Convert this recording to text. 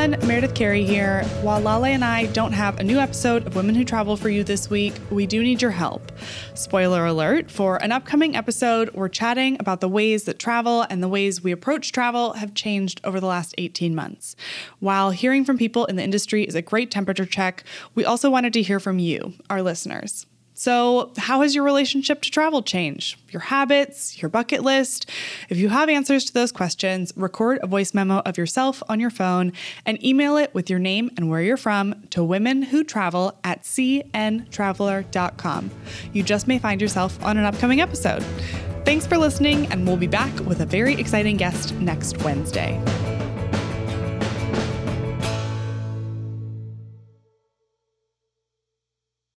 everyone, Meredith Carey here. While Lale and I don't have a new episode of Women Who Travel for you this week, we do need your help. Spoiler alert for an upcoming episode, we're chatting about the ways that travel and the ways we approach travel have changed over the last 18 months. While hearing from people in the industry is a great temperature check, we also wanted to hear from you, our listeners. So, how has your relationship to travel changed? Your habits, your bucket list? If you have answers to those questions, record a voice memo of yourself on your phone and email it with your name and where you're from to women who travel at cntraveler.com. You just may find yourself on an upcoming episode. Thanks for listening, and we'll be back with a very exciting guest next Wednesday.